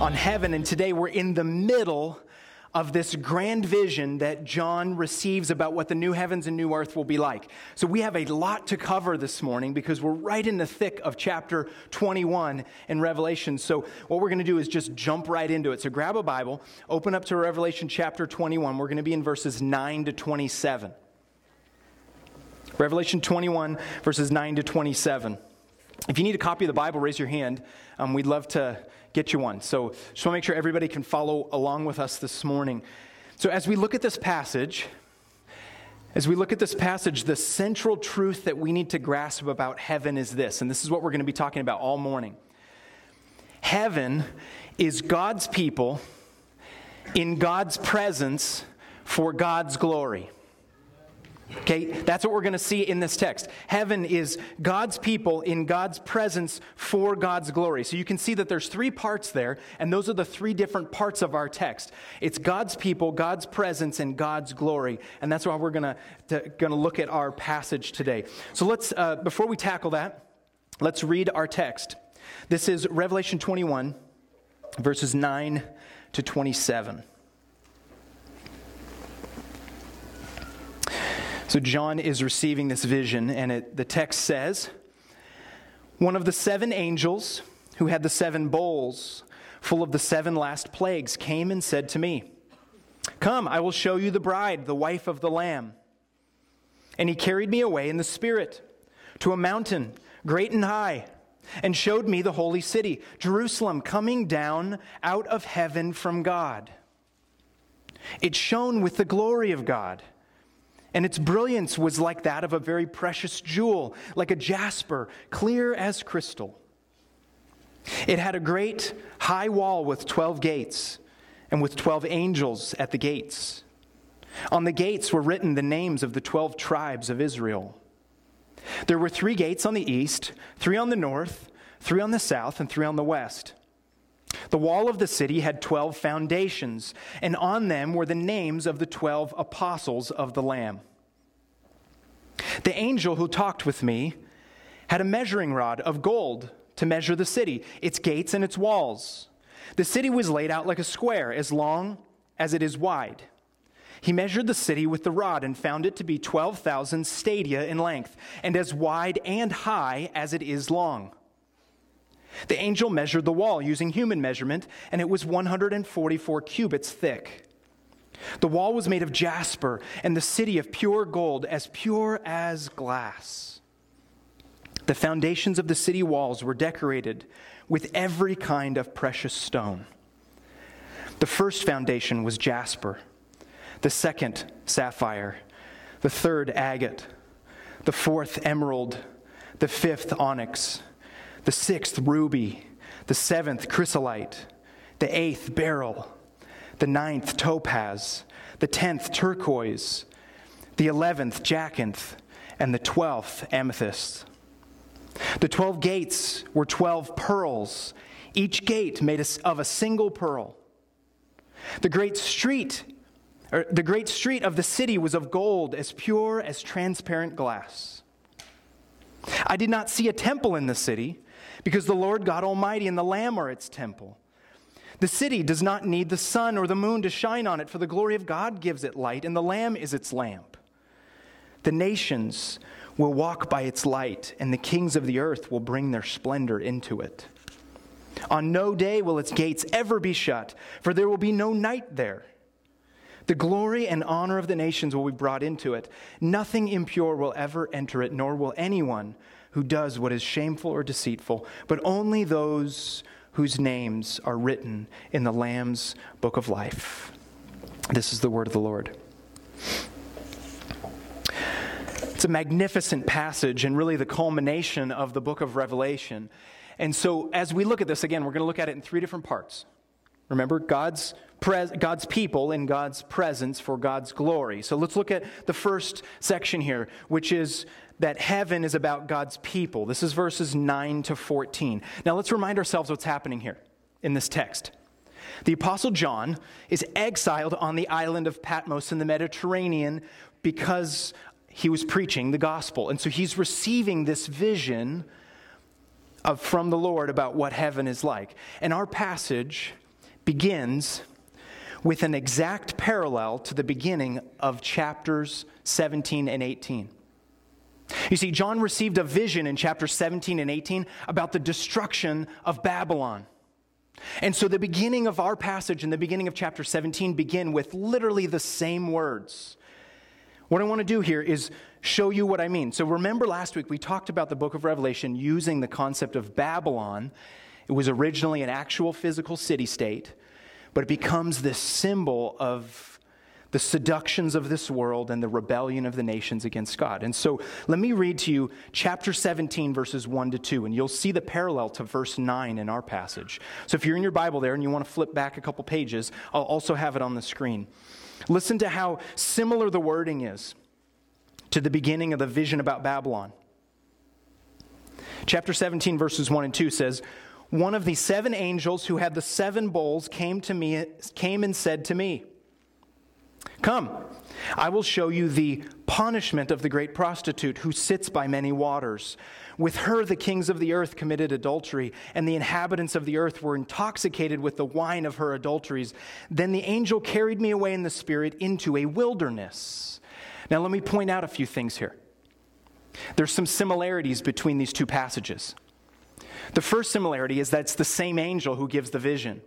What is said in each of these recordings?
on heaven, and today we're in the middle of this grand vision that John receives about what the new heavens and new earth will be like. So we have a lot to cover this morning because we're right in the thick of chapter 21 in Revelation. So what we're going to do is just jump right into it. So grab a Bible, open up to Revelation chapter 21. We're going to be in verses 9 to 27. Revelation 21, verses 9 to 27. If you need a copy of the Bible, raise your hand. Um, we'd love to get you one. So just want to make sure everybody can follow along with us this morning. So as we look at this passage, as we look at this passage, the central truth that we need to grasp about heaven is this, and this is what we're going to be talking about all morning. Heaven is God's people in God's presence for God's glory. Okay, that's what we're going to see in this text. Heaven is God's people in God's presence for God's glory. So you can see that there's three parts there, and those are the three different parts of our text. It's God's people, God's presence, and God's glory. And that's why we're going to, going to look at our passage today. So let's, uh, before we tackle that, let's read our text. This is Revelation 21, verses 9 to 27. So John is receiving this vision, and it, the text says One of the seven angels who had the seven bowls full of the seven last plagues came and said to me, Come, I will show you the bride, the wife of the Lamb. And he carried me away in the Spirit to a mountain, great and high, and showed me the holy city, Jerusalem, coming down out of heaven from God. It shone with the glory of God and its brilliance was like that of a very precious jewel, like a jasper, clear as crystal. It had a great high wall with 12 gates, and with 12 angels at the gates. On the gates were written the names of the 12 tribes of Israel. There were three gates on the east, three on the north, three on the south, and three on the west. The wall of the city had 12 foundations, and on them were the names of the 12 apostles of the Lamb. The angel who talked with me had a measuring rod of gold to measure the city, its gates and its walls. The city was laid out like a square, as long as it is wide. He measured the city with the rod and found it to be 12,000 stadia in length, and as wide and high as it is long. The angel measured the wall using human measurement, and it was 144 cubits thick. The wall was made of jasper, and the city of pure gold, as pure as glass. The foundations of the city walls were decorated with every kind of precious stone. The first foundation was jasper, the second, sapphire, the third, agate, the fourth, emerald, the fifth, onyx the sixth, ruby, the seventh, chrysolite, the eighth, beryl, the ninth, topaz, the tenth, turquoise, the eleventh, jacinth, and the twelfth, amethyst. The twelve gates were twelve pearls, each gate made of a single pearl. The great street, or the great street of the city was of gold, as pure as transparent glass. I did not see a temple in the city because the Lord God Almighty and the Lamb are its temple. The city does not need the sun or the moon to shine on it, for the glory of God gives it light, and the Lamb is its lamp. The nations will walk by its light, and the kings of the earth will bring their splendor into it. On no day will its gates ever be shut, for there will be no night there. The glory and honor of the nations will be brought into it. Nothing impure will ever enter it, nor will anyone who does what is shameful or deceitful, but only those whose names are written in the Lamb's book of life. This is the word of the Lord. It's a magnificent passage and really the culmination of the book of Revelation. And so, as we look at this, again, we're going to look at it in three different parts. Remember, God's, pres- God's people in God's presence for God's glory. So let's look at the first section here, which is that heaven is about God's people. This is verses 9 to 14. Now let's remind ourselves what's happening here in this text. The Apostle John is exiled on the island of Patmos in the Mediterranean because he was preaching the gospel. And so he's receiving this vision of, from the Lord about what heaven is like. And our passage begins with an exact parallel to the beginning of chapters 17 and 18. You see, John received a vision in chapter 17 and 18 about the destruction of Babylon. And so the beginning of our passage and the beginning of chapter 17 begin with literally the same words. What I want to do here is show you what I mean. So remember last week we talked about the book of Revelation using the concept of Babylon. It was originally an actual physical city state, but it becomes this symbol of the seductions of this world and the rebellion of the nations against God. And so let me read to you chapter 17, verses 1 to 2, and you'll see the parallel to verse 9 in our passage. So if you're in your Bible there and you want to flip back a couple pages, I'll also have it on the screen. Listen to how similar the wording is to the beginning of the vision about Babylon. Chapter 17, verses 1 and 2 says, One of the seven angels who had the seven bowls came to me, came and said to me, Come, I will show you the punishment of the great prostitute who sits by many waters. With her, the kings of the earth committed adultery, and the inhabitants of the earth were intoxicated with the wine of her adulteries. Then the angel carried me away in the spirit into a wilderness. Now, let me point out a few things here. There's some similarities between these two passages. The first similarity is that it's the same angel who gives the vision.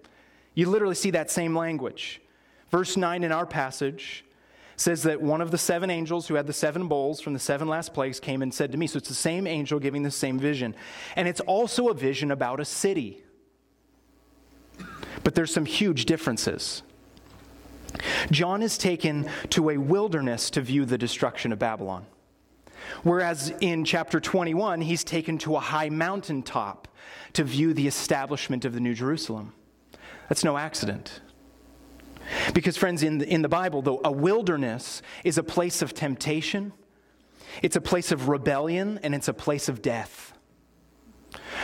You literally see that same language. Verse 9 in our passage says that one of the seven angels who had the seven bowls from the seven last plagues came and said to me. So it's the same angel giving the same vision. And it's also a vision about a city. But there's some huge differences. John is taken to a wilderness to view the destruction of Babylon. Whereas in chapter 21, he's taken to a high mountaintop to view the establishment of the New Jerusalem. That's no accident. Because, friends, in the, in the Bible, though, a wilderness is a place of temptation, it's a place of rebellion, and it's a place of death.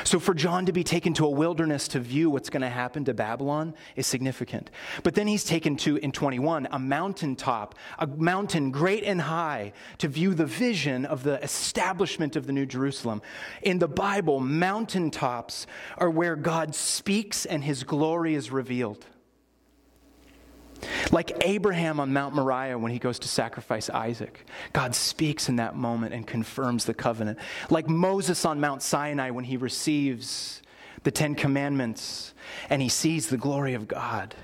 So, for John to be taken to a wilderness to view what's going to happen to Babylon is significant. But then he's taken to, in 21, a mountaintop, a mountain great and high, to view the vision of the establishment of the New Jerusalem. In the Bible, mountaintops are where God speaks and his glory is revealed. Like Abraham on Mount Moriah when he goes to sacrifice Isaac, God speaks in that moment and confirms the covenant. Like Moses on Mount Sinai when he receives the Ten Commandments and he sees the glory of God.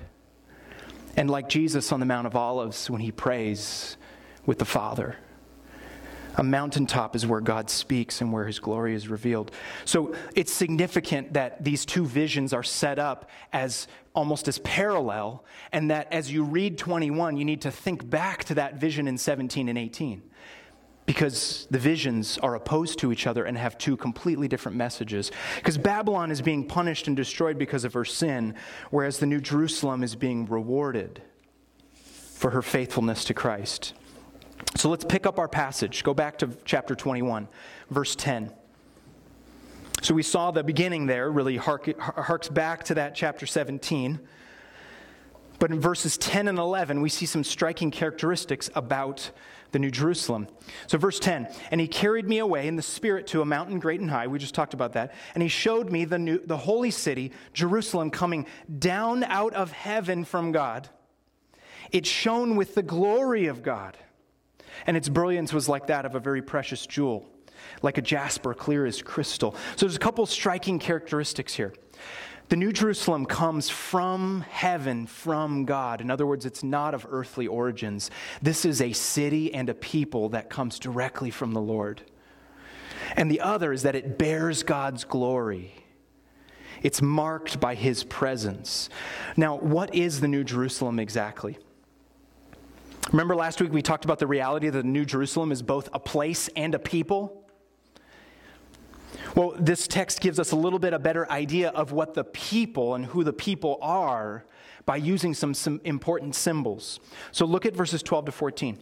And like Jesus on the Mount of Olives when he prays with the Father. A mountaintop is where God speaks and where his glory is revealed. So it's significant that these two visions are set up as almost as parallel, and that as you read 21, you need to think back to that vision in 17 and 18. Because the visions are opposed to each other and have two completely different messages. Because Babylon is being punished and destroyed because of her sin, whereas the New Jerusalem is being rewarded for her faithfulness to Christ. So let's pick up our passage. Go back to chapter 21, verse 10. So we saw the beginning there really hark, harks back to that chapter 17. But in verses 10 and 11, we see some striking characteristics about the New Jerusalem. So, verse 10 And he carried me away in the Spirit to a mountain great and high. We just talked about that. And he showed me the, new, the holy city, Jerusalem, coming down out of heaven from God. It shone with the glory of God and its brilliance was like that of a very precious jewel, like a jasper, clear as crystal. So there's a couple striking characteristics here. The New Jerusalem comes from heaven, from God. In other words, it's not of earthly origins. This is a city and a people that comes directly from the Lord. And the other is that it bears God's glory. It's marked by his presence. Now, what is the New Jerusalem exactly? Remember last week we talked about the reality that the New Jerusalem is both a place and a people? Well, this text gives us a little bit a better idea of what the people and who the people are by using some, some important symbols. So look at verses 12 to 14.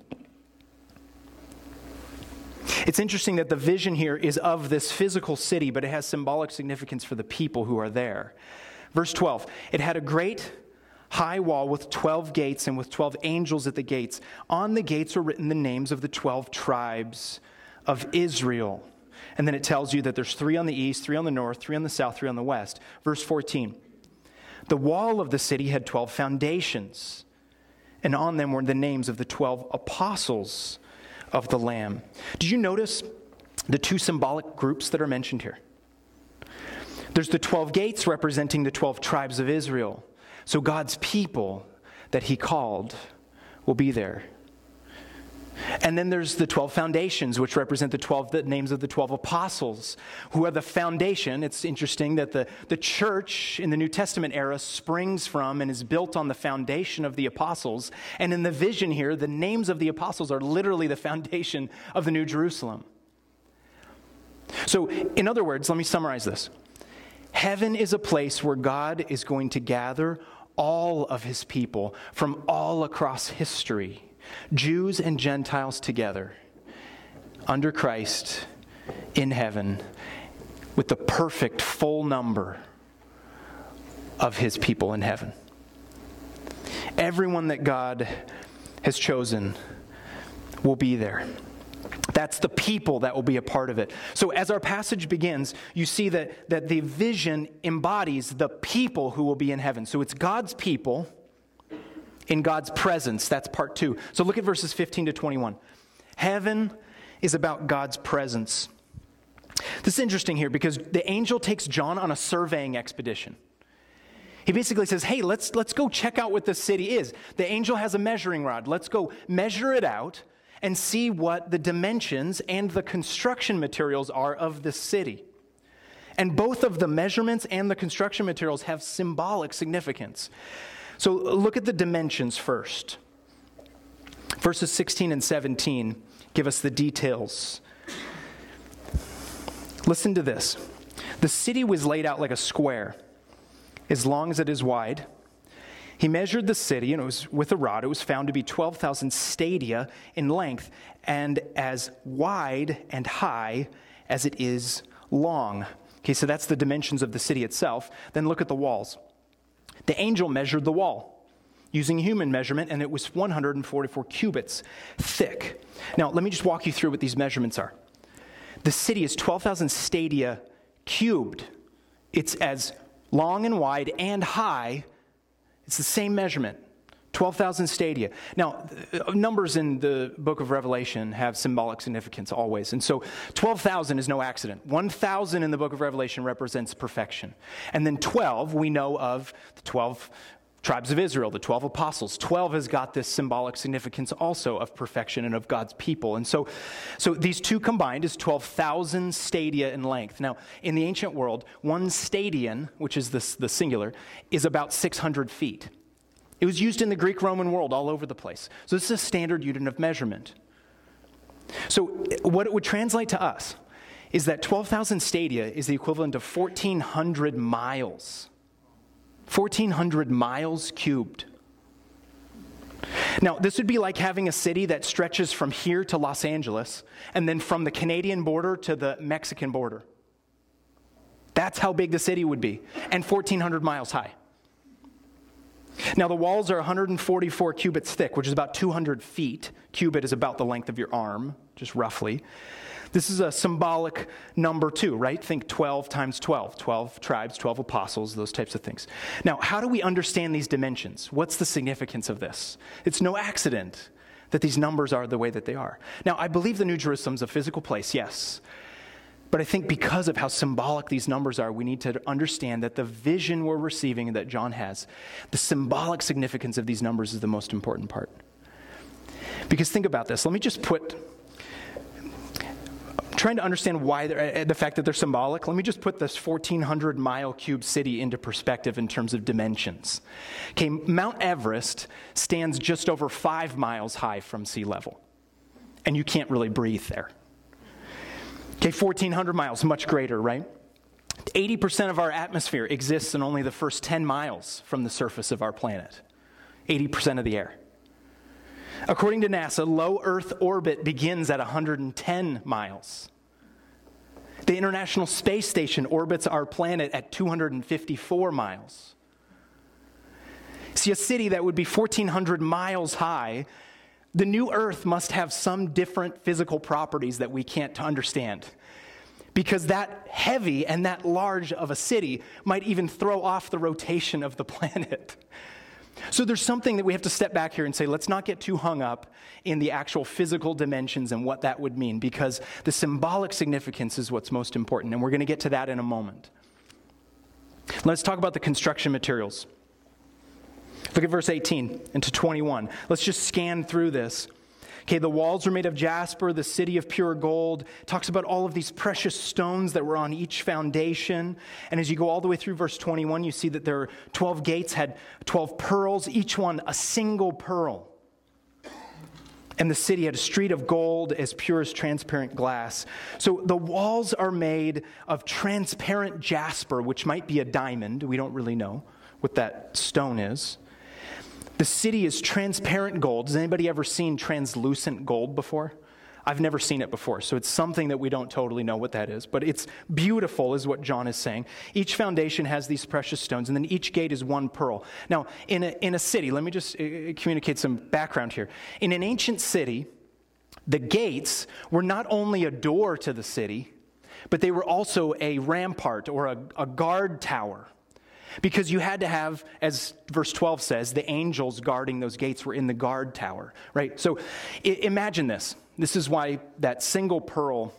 It's interesting that the vision here is of this physical city, but it has symbolic significance for the people who are there. Verse 12 It had a great high wall with 12 gates and with 12 angels at the gates. On the gates are written the names of the 12 tribes of Israel. And then it tells you that there's three on the east, three on the north, three on the south, three on the west. Verse 14. The wall of the city had 12 foundations, and on them were the names of the 12 apostles of the Lamb. Did you notice the two symbolic groups that are mentioned here? There's the 12 gates representing the 12 tribes of Israel. So God's people that he called will be there. And then there's the 12 foundations, which represent the 12 the names of the 12 apostles, who are the foundation. It's interesting that the, the church in the New Testament era springs from and is built on the foundation of the apostles. And in the vision here, the names of the apostles are literally the foundation of the New Jerusalem. So, in other words, let me summarize this Heaven is a place where God is going to gather all of his people from all across history Jews and Gentiles together under Christ in heaven with the perfect full number of his people in heaven. Everyone that God has chosen will be there. That's the people that will be a part of it. So, as our passage begins, you see that, that the vision embodies the people who will be in heaven. So, it's God's people in God's presence. That's part two. So look at verses 15 to 21. Heaven is about God's presence. This is interesting here because the angel takes John on a surveying expedition. He basically says, Hey, let's, let's go check out what the city is. The angel has a measuring rod. Let's go measure it out and see what the dimensions and the construction materials are of the city. And both of the measurements and the construction materials have symbolic significance. So look at the dimensions first. Verses 16 and 17 give us the details. Listen to this. The city was laid out like a square, as long as it is wide. He measured the city, and it was with a rod. It was found to be 12,000 stadia in length, and as wide and high as it is long. Okay, so that's the dimensions of the city itself. Then look at the walls. The angel measured the wall using human measurement, and it was 144 cubits thick. Now, let me just walk you through what these measurements are. The city is 12,000 stadia cubed. It's as long and wide and high. It's the same measurement. 12,000 stadia. Now, uh, numbers in the book of Revelation have symbolic significance always. And so 12,000 is no accident. 1,000 in the book of Revelation represents perfection. And then 12, we know of the 12 tribes of Israel, the 12 apostles. 12 has got this symbolic significance also of perfection and of God's people. And so, so these two combined is 12,000 stadia in length. Now, in the ancient world, one stadion, which is this, the singular, is about 600 feet. It was used in the Greek Roman world all over the place. So this is a standard unit of measurement. So what it would translate to us is that 12,000 stadia is the equivalent of 1,400 miles. 1,400 miles cubed. Now, this would be like having a city that stretches from here to Los Angeles and then from the Canadian border to the Mexican border. That's how big the city would be, and 1,400 miles high. Now, the walls are 144 cubits thick, which is about 200 feet. Cubit is about the length of your arm, just roughly. This is a symbolic number, too, right? Think 12 times 12, 12 tribes, 12 apostles, those types of things. Now, how do we understand these dimensions? What's the significance of this? It's no accident that these numbers are the way that they are. Now, I believe the New Jerusalem's a physical place, yes. But I think because of how symbolic these numbers are, we need to understand that the vision we're receiving that John has, the symbolic significance of these numbers is the most important part. Because think about this. Let me just put, trying to understand why uh, the fact that they're symbolic, let me just put this 1,400 mile cube city into perspective in terms of dimensions. Okay, Mount Everest stands just over five miles high from sea level, and you can't really breathe there. Okay, 1,400 miles, much greater, right? 80% of our atmosphere exists in only the first 10 miles from the surface of our planet. 80% of the air. According to NASA, low Earth orbit begins at 110 miles. The International Space Station orbits our planet at 254 miles. See, a city that would be 1,400 miles high the new earth must have some different physical properties that we can't understand. because that heavy and that large of a city might even throw off the rotation of the planet. So there's something that we have to step back here and say, let's not get too hung up in the actual physical dimensions and what that would mean, because the symbolic significance is what's most important, and we're going to get to that in a moment. Let's talk about the construction materials. Look at verse 18 and to 21. Let's just scan through this. Okay, the walls were made of jasper, the city of pure gold. It talks about all of these precious stones that were on each foundation. And as you go all the way through verse 21, you see that there are 12 gates had 12 pearls, each one a single pearl. And the city had a street of gold as pure as transparent glass. So the walls are made of transparent jasper, which might be a diamond. We don't really know what that stone is. The city is transparent gold. Has anybody ever seen translucent gold before? I've never seen it before, so it's something that we don't totally know what that is. But it's beautiful, is what John is saying. Each foundation has these precious stones, and then each gate is one pearl. Now, in a, in a city, let me just uh, communicate some background here. In an ancient city, the gates were not only a door to the city, but they were also a rampart or a, a guard tower. Because you had to have, as verse 12 says, the angels guarding those gates were in the guard tower, right? So I- imagine this. This is why that single pearl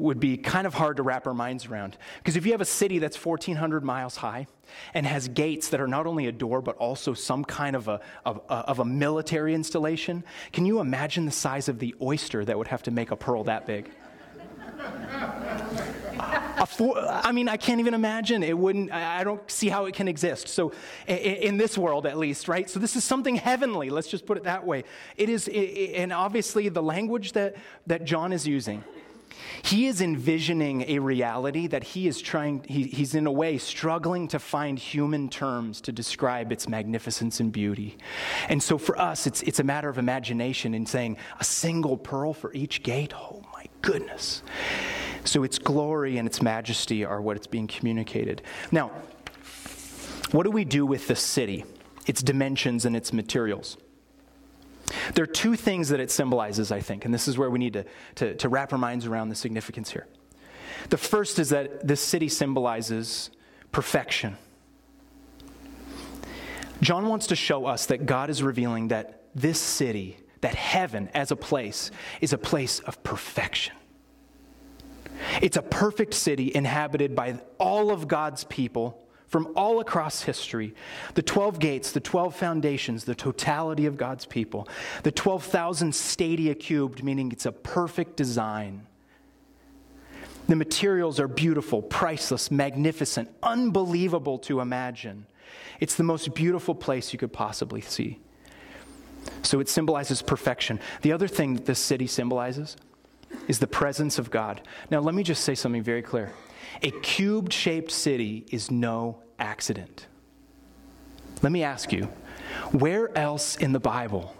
would be kind of hard to wrap our minds around. Because if you have a city that's 1,400 miles high and has gates that are not only a door, but also some kind of a, of, of a military installation, can you imagine the size of the oyster that would have to make a pearl that big? Four, I mean, I can't even imagine. It wouldn't, I don't see how it can exist. So, in this world at least, right? So, this is something heavenly. Let's just put it that way. It is, and obviously, the language that, that John is using, he is envisioning a reality that he is trying, he, he's in a way struggling to find human terms to describe its magnificence and beauty. And so, for us, it's, it's a matter of imagination in saying a single pearl for each gate. Oh, my goodness. So its glory and its majesty are what it's being communicated. Now, what do we do with the city, its dimensions and its materials? There are two things that it symbolizes, I think, and this is where we need to, to, to wrap our minds around the significance here. The first is that this city symbolizes perfection. John wants to show us that God is revealing that this city, that heaven as a place, is a place of perfection. It's a perfect city inhabited by all of God's people from all across history. The 12 gates, the 12 foundations, the totality of God's people, the 12,000 stadia cubed, meaning it's a perfect design. The materials are beautiful, priceless, magnificent, unbelievable to imagine. It's the most beautiful place you could possibly see. So it symbolizes perfection. The other thing that this city symbolizes is the presence of God. Now, let me just say something very clear. A cube shaped city is no accident. Let me ask you, where else in the Bible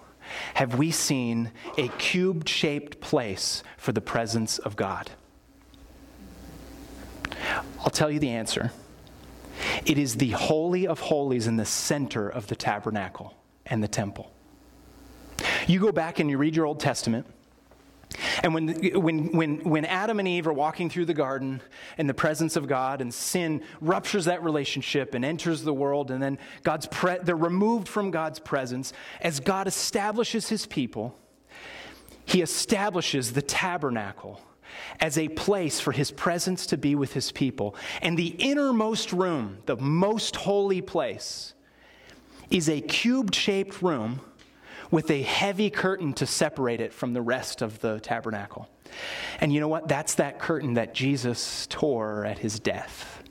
have we seen a cube shaped place for the presence of God? I'll tell you the answer. It is the Holy of Holies in the center of the tabernacle and the temple. You go back and you read your Old Testament, and when, when, when, when Adam and Eve are walking through the garden in the presence of God and sin ruptures that relationship and enters the world, and then God's pre- they're removed from God's presence, as God establishes his people, he establishes the tabernacle as a place for his presence to be with his people. And the innermost room, the most holy place, is a cube shaped room with a heavy curtain to separate it from the rest of the tabernacle. And you know what? That's that curtain that Jesus tore at his death.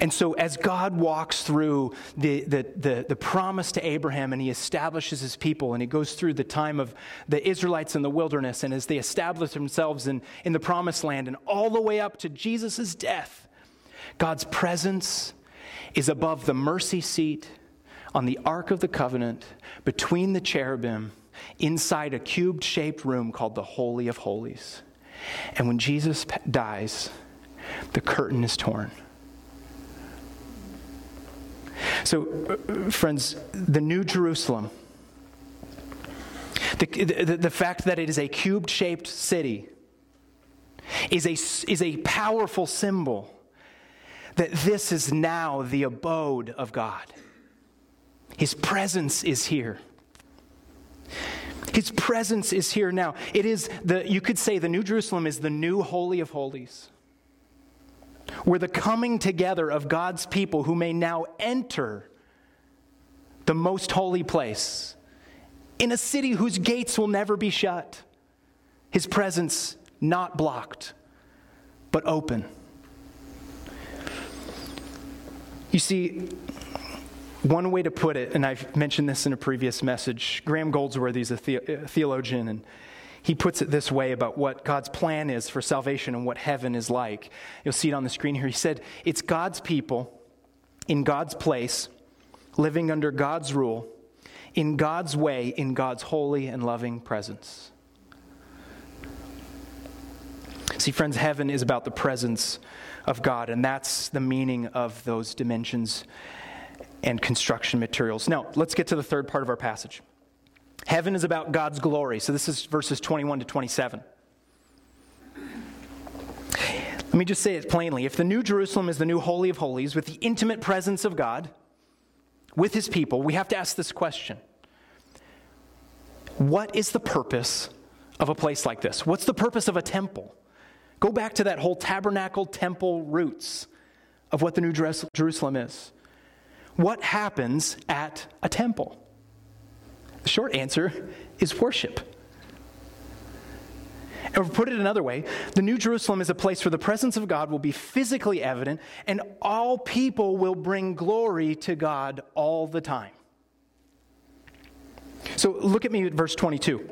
And so, as God walks through the, the, the, the, promise to Abraham and he establishes his people, and he goes through the time of the Israelites in the wilderness, and as they establish themselves in, in the promised land, and all the way up to Jesus' death, God's presence is above the mercy seat on the Ark of the Covenant between the cherubim inside a cubed shaped room called the Holy of Holies. And when Jesus dies, the curtain is torn. So, uh, friends, the New Jerusalem, the, the, the fact that it is a cubed shaped city, is a, is a powerful symbol that this is now the abode of God. His presence is here. His presence is here now. It is the, you could say, the New Jerusalem is the new Holy of Holies. Where the coming together of God's people who may now enter the most holy place in a city whose gates will never be shut. His presence not blocked, but open. You see, one way to put it, and I've mentioned this in a previous message, Graham Goldsworthy is a, the- a uh, theologian, and he puts it this way about what God's plan is for salvation and what heaven is like. You'll see it on the screen here. He said, It's God's people in God's place, living under God's rule, in God's way, in God's holy and loving presence. See, friends, heaven is about the presence of God, and that's the meaning of those dimensions and construction materials. Now, let's get to the third part of our passage. Heaven is about God's glory. So this is verses 21 to 27. Let me just say it plainly. If the New Jerusalem is the new Holy of Holies with the intimate presence of God with his people, we have to ask this question What is the purpose of a place like this? What's the purpose of a temple? Go back to that whole tabernacle temple roots of what the New Jerusalem is. What happens at a temple? The short answer is worship. Or put it another way, the New Jerusalem is a place where the presence of God will be physically evident and all people will bring glory to God all the time. So look at me at verse 22.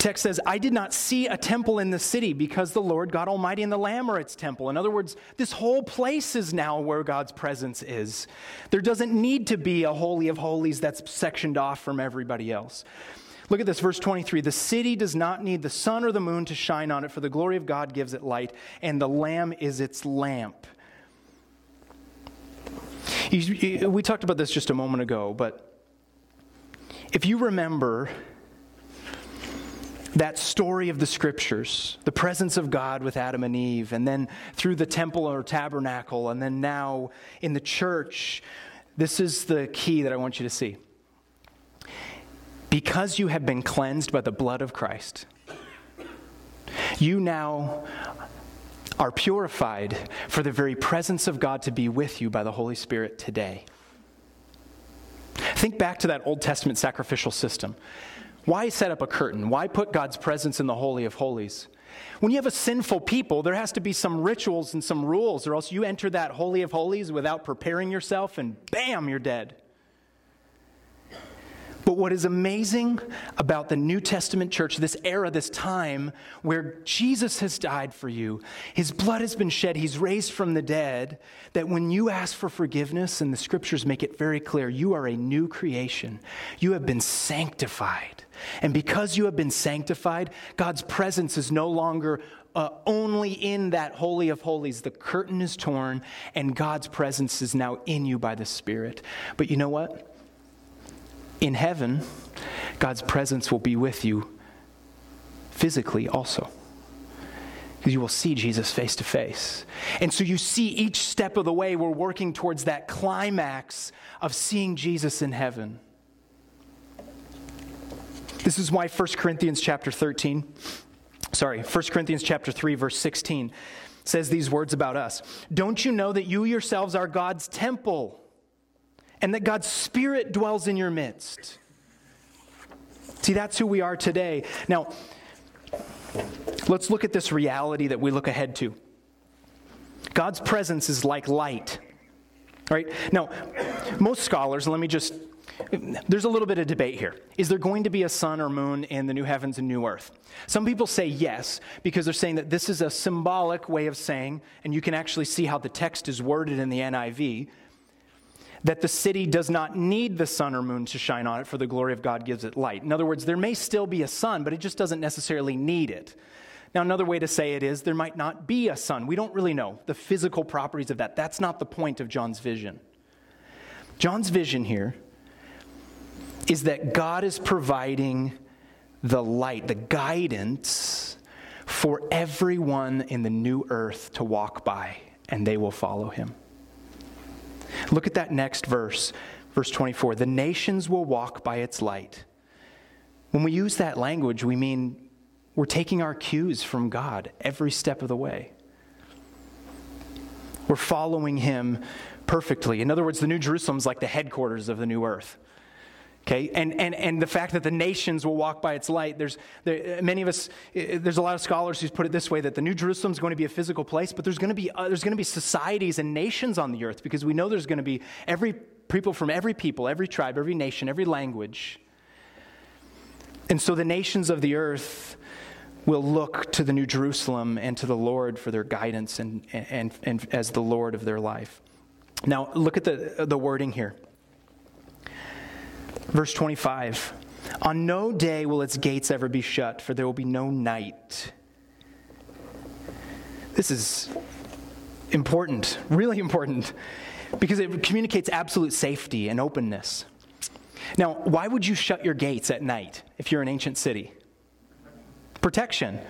Text says, I did not see a temple in the city because the Lord God Almighty and the Lamb are its temple. In other words, this whole place is now where God's presence is. There doesn't need to be a Holy of Holies that's sectioned off from everybody else. Look at this, verse 23. The city does not need the sun or the moon to shine on it, for the glory of God gives it light, and the Lamb is its lamp. We talked about this just a moment ago, but if you remember, that story of the scriptures, the presence of God with Adam and Eve, and then through the temple or tabernacle, and then now in the church, this is the key that I want you to see. Because you have been cleansed by the blood of Christ, you now are purified for the very presence of God to be with you by the Holy Spirit today. Think back to that Old Testament sacrificial system. Why set up a curtain? Why put God's presence in the Holy of Holies? When you have a sinful people, there has to be some rituals and some rules, or else you enter that Holy of Holies without preparing yourself, and bam, you're dead. But what is amazing about the New Testament church, this era, this time where Jesus has died for you, his blood has been shed, he's raised from the dead, that when you ask for forgiveness, and the scriptures make it very clear, you are a new creation. You have been sanctified. And because you have been sanctified, God's presence is no longer uh, only in that Holy of Holies. The curtain is torn, and God's presence is now in you by the Spirit. But you know what? In heaven, God's presence will be with you physically also. Because you will see Jesus face to face. And so you see each step of the way, we're working towards that climax of seeing Jesus in heaven. This is why 1 Corinthians chapter 13, sorry, 1 Corinthians chapter 3, verse 16 says these words about us. Don't you know that you yourselves are God's temple? And that God's Spirit dwells in your midst. See, that's who we are today. Now, let's look at this reality that we look ahead to. God's presence is like light. Right? Now, most scholars, let me just there's a little bit of debate here. Is there going to be a sun or moon in the new heavens and new earth? Some people say yes, because they're saying that this is a symbolic way of saying, and you can actually see how the text is worded in the NIV, that the city does not need the sun or moon to shine on it, for the glory of God gives it light. In other words, there may still be a sun, but it just doesn't necessarily need it. Now, another way to say it is there might not be a sun. We don't really know the physical properties of that. That's not the point of John's vision. John's vision here is that God is providing the light, the guidance for everyone in the new earth to walk by, and they will follow him. Look at that next verse, verse 24. The nations will walk by its light. When we use that language, we mean we're taking our cues from God every step of the way. We're following him perfectly. In other words, the New Jerusalem is like the headquarters of the new earth. Okay, and, and, and the fact that the nations will walk by its light, there's there, many of us, there's a lot of scholars who put it this way that the New Jerusalem is going to be a physical place, but there's going to be, uh, there's going to be societies and nations on the earth because we know there's going to be every people from every people, every tribe, every nation, every language. And so the nations of the earth will look to the New Jerusalem and to the Lord for their guidance and, and, and as the Lord of their life. Now, look at the, the wording here. Verse 25 On no day will its gates ever be shut, for there will be no night. This is important, really important, because it communicates absolute safety and openness. Now, why would you shut your gates at night if you're an ancient city? Protection.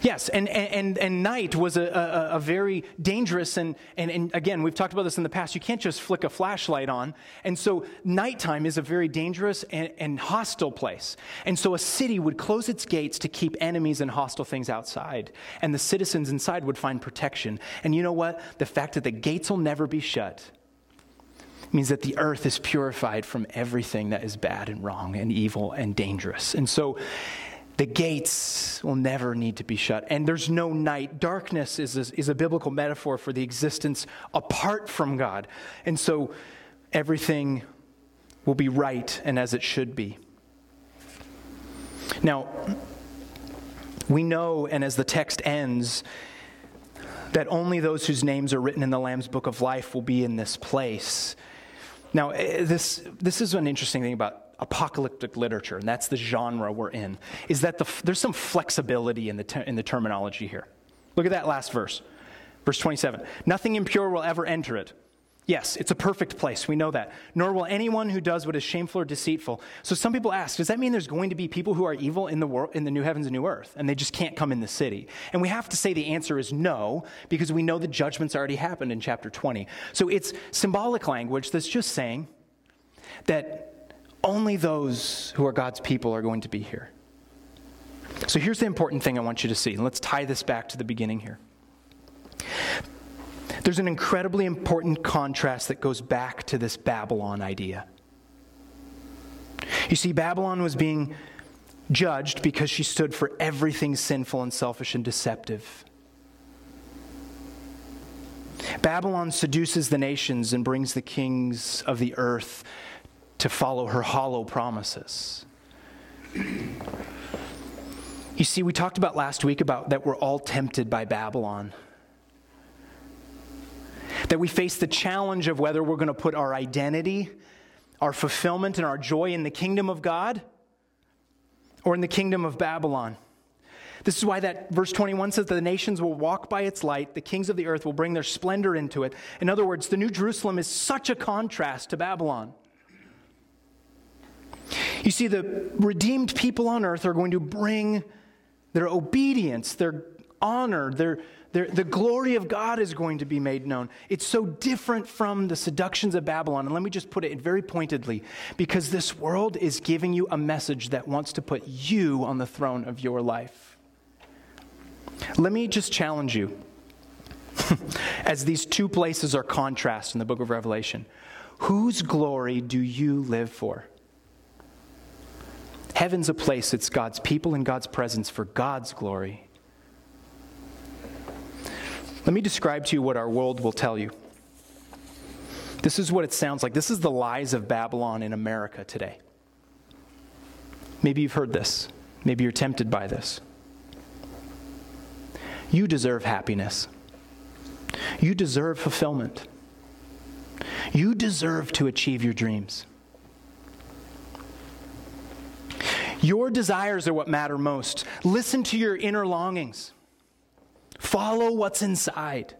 Yes, and, and, and night was a, a, a, very dangerous, and, and, and again, we've talked about this in the past. You can't just flick a flashlight on. And so, nighttime is a very dangerous and, and hostile place. And so, a city would close its gates to keep enemies and hostile things outside. And the citizens inside would find protection. And you know what? The fact that the gates will never be shut means that the earth is purified from everything that is bad and wrong and evil and dangerous. And so, the gates will never need to be shut. And there's no night. Darkness is a, is a biblical metaphor for the existence apart from God. And so everything will be right and as it should be. Now, we know, and as the text ends, that only those whose names are written in the Lamb's book of life will be in this place. Now, eh, this, this is an interesting thing about apocalyptic literature, and that's the genre we're in, is that the, there's some flexibility in the, in the terminology here. Look at that last verse, verse 27. Nothing impure will ever enter it. Yes, it's a perfect place. We know that. Nor will anyone who does what is shameful or deceitful. So some people ask, does that mean there's going to be people who are evil in the world, in the new heavens and new earth, and they just can't come in the city? And we have to say the answer is no, because we know the judgment's already happened in chapter 20. So it's symbolic language that's just saying that only those who are God's people are going to be here. So here's the important thing I want you to see. Let's tie this back to the beginning here. There's an incredibly important contrast that goes back to this Babylon idea. You see, Babylon was being judged because she stood for everything sinful and selfish and deceptive. Babylon seduces the nations and brings the kings of the earth to follow her hollow promises. You see, we talked about last week about that we're all tempted by Babylon. That we face the challenge of whether we're going to put our identity, our fulfillment, and our joy in the kingdom of God or in the kingdom of Babylon. This is why that verse 21 says that the nations will walk by its light, the kings of the earth will bring their splendor into it. In other words, the New Jerusalem is such a contrast to Babylon. You see, the redeemed people on earth are going to bring their obedience, their honor, their, their, the glory of God is going to be made known. It's so different from the seductions of Babylon. And let me just put it very pointedly because this world is giving you a message that wants to put you on the throne of your life. Let me just challenge you as these two places are contrast in the book of Revelation. Whose glory do you live for? Heaven's a place, that's God's people and God's presence for God's glory. Let me describe to you what our world will tell you. This is what it sounds like. This is the lies of Babylon in America today. Maybe you've heard this. Maybe you're tempted by this. You deserve happiness. You deserve fulfillment. You deserve to achieve your dreams. Your desires are what matter most. Listen to your inner longings, follow what's inside.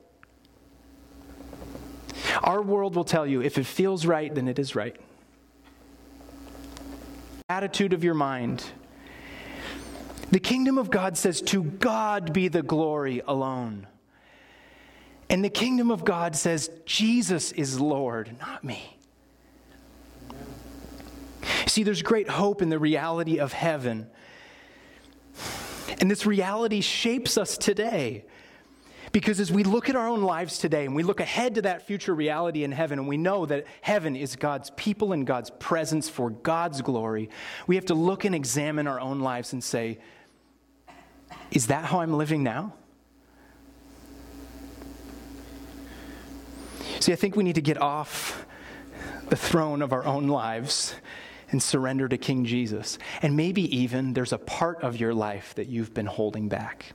Our world will tell you if it feels right, then it is right. Attitude of your mind The kingdom of God says, To God be the glory alone. And the kingdom of God says, Jesus is Lord, not me. See, there's great hope in the reality of heaven. And this reality shapes us today. Because as we look at our own lives today and we look ahead to that future reality in heaven, and we know that heaven is God's people and God's presence for God's glory, we have to look and examine our own lives and say, is that how I'm living now? See, I think we need to get off the throne of our own lives and surrender to King Jesus. And maybe even there's a part of your life that you've been holding back.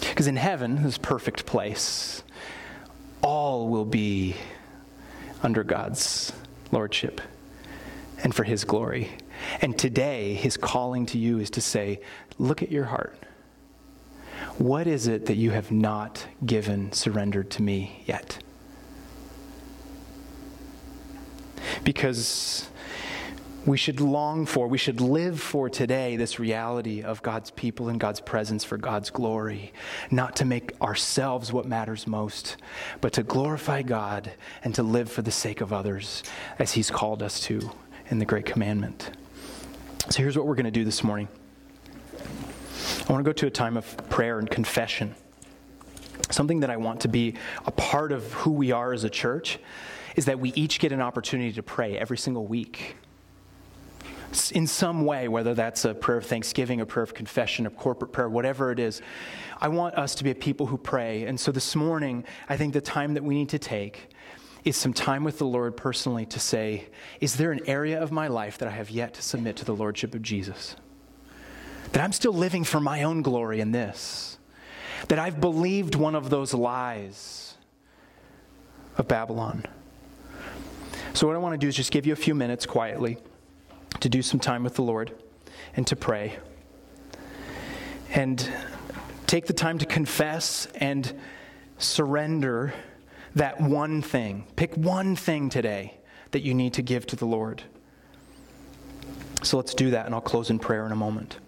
Because in heaven, this perfect place, all will be under God's lordship and for his glory. And today, his calling to you is to say, Look at your heart. What is it that you have not given, surrendered to me yet? Because we should long for, we should live for today this reality of God's people and God's presence for God's glory. Not to make ourselves what matters most, but to glorify God and to live for the sake of others as He's called us to in the Great Commandment. So here's what we're going to do this morning I want to go to a time of prayer and confession. Something that I want to be a part of who we are as a church is that we each get an opportunity to pray every single week in some way, whether that's a prayer of thanksgiving, a prayer of confession, a corporate prayer, whatever it is. I want us to be a people who pray. And so this morning, I think the time that we need to take is some time with the Lord personally to say, is there an area of my life that I have yet to submit to the Lordship of Jesus? That I'm still living for my own glory in this? That I've believed one of those lies of Babylon? So, what I want to do is just give you a few minutes quietly to do some time with the Lord and to pray. And take the time to confess and surrender that one thing. Pick one thing today that you need to give to the Lord. So let's do that, and I'll close in prayer in a moment.